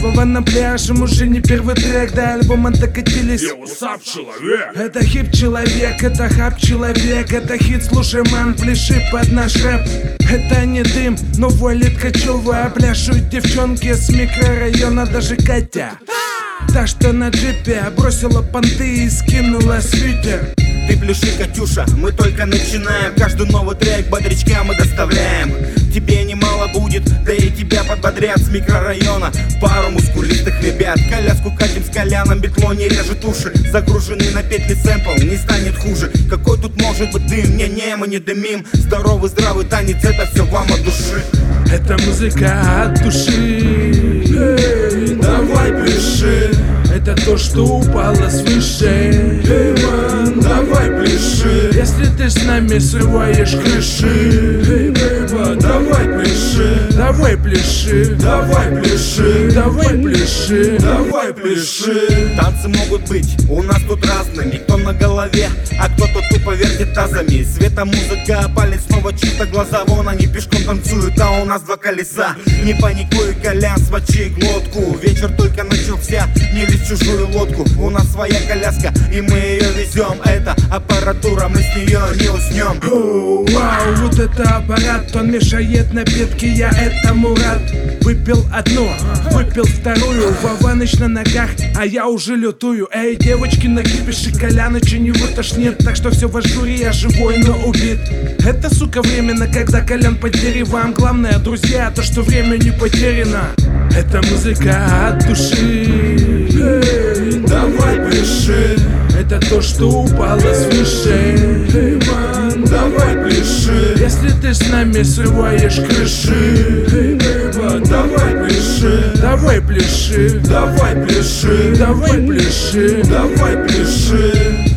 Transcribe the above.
Мы с Вованом пляшем уже не первый трек До альбома докатились Усап человек Это хип-человек, это хап-человек Это хит, слушай, ман, пляши под наш рэп. Это не дым, но воля Ткачева Пляшут девчонки с микрорайона, даже Катя. Та, что на джипе бросила понты и скинула свитер. Ты пляши, Катюша, мы только начинаем. Каждый новый трек бодрячка подбодрят С микрорайона. Пару мускулистых ребят Коляску катим с коляном, битло не режет уши. Загруженный на петли сэмпл, не станет хуже. Какой тут может быть дым? Не-не, мы не дымим. Здоровый, здравый танец, это все вам от души. Это музыка от души. Эй, давай пляши. Это то, что упало свыше. Эй, ман, давай пляши. Если ты с нами срываешь крыши. Эй, бэйба, давай Давай пляши, давай пляши. Давай пляши, давай пляши. Танцы могут быть у нас тут разными Кто на голове, а кто-то тупо вертит тазами. Света музыка, палец снова чисто глаза. Вон они пешком танцуют, а у нас два колеса. Не паникуй, Колян, смочи глотку. Вечер только в чужую лодку. У нас своя коляска, и мы ее везем Это аппаратура, мы с нее не уснем Оу, Вау, вот это аппарат, он мешает напитки, я этому рад. Выпил одну, выпил вторую, Вованыч на ногах, а я уже лютую. Эй, девочки, на кипише Коляныча не вытошнит. Так что все в ажуре, я живой, но убит. Это, сука, временно, когда Колян под деревом. Главное, друзья, то, что время не потеряно. Это музыка от души пляши Это то, что упало свыше. Эй, ман, давай пляши. Если ты с нами срываешь крыши. Эй, бэйба, давай пляши. Давай пляши, давай пляши. Давай пляши, давай пляши